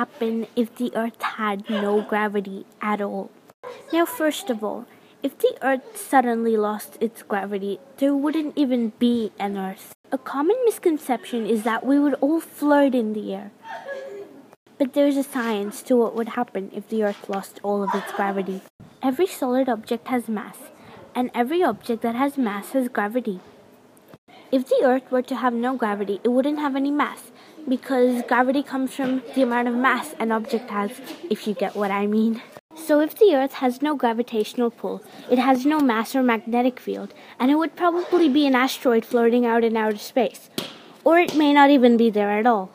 happen if the Earth had no gravity at all? Now, first of all, if the Earth suddenly lost its gravity, there wouldn't even be an Earth. A common misconception is that we would all float in the air. But there's a science to what would happen if the Earth lost all of its gravity. Every solid object has mass, and every object that has mass has gravity. If the Earth were to have no gravity, it wouldn't have any mass, because gravity comes from the amount of mass an object has, if you get what I mean. So if the Earth has no gravitational pull, it has no mass or magnetic field, and it would probably be an asteroid floating out in outer space. Or it may not even be there at all.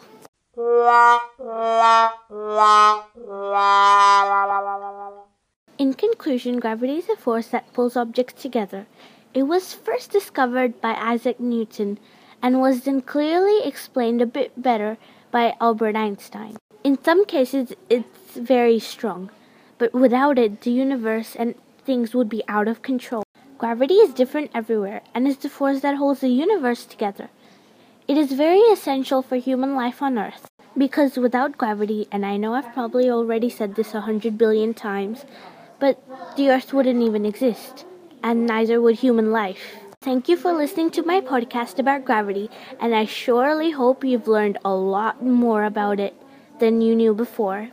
In conclusion, gravity is a force that pulls objects together. It was first discovered by Isaac Newton and was then clearly explained a bit better by Albert Einstein. In some cases, it's very strong, but without it, the universe and things would be out of control. Gravity is different everywhere and is the force that holds the universe together. It is very essential for human life on Earth because without gravity, and I know I've probably already said this a hundred billion times, but the Earth wouldn't even exist, and neither would human life. Thank you for listening to my podcast about gravity, and I surely hope you've learned a lot more about it than you knew before.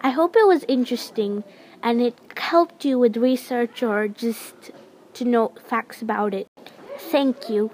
I hope it was interesting and it helped you with research or just to know facts about it. Thank you.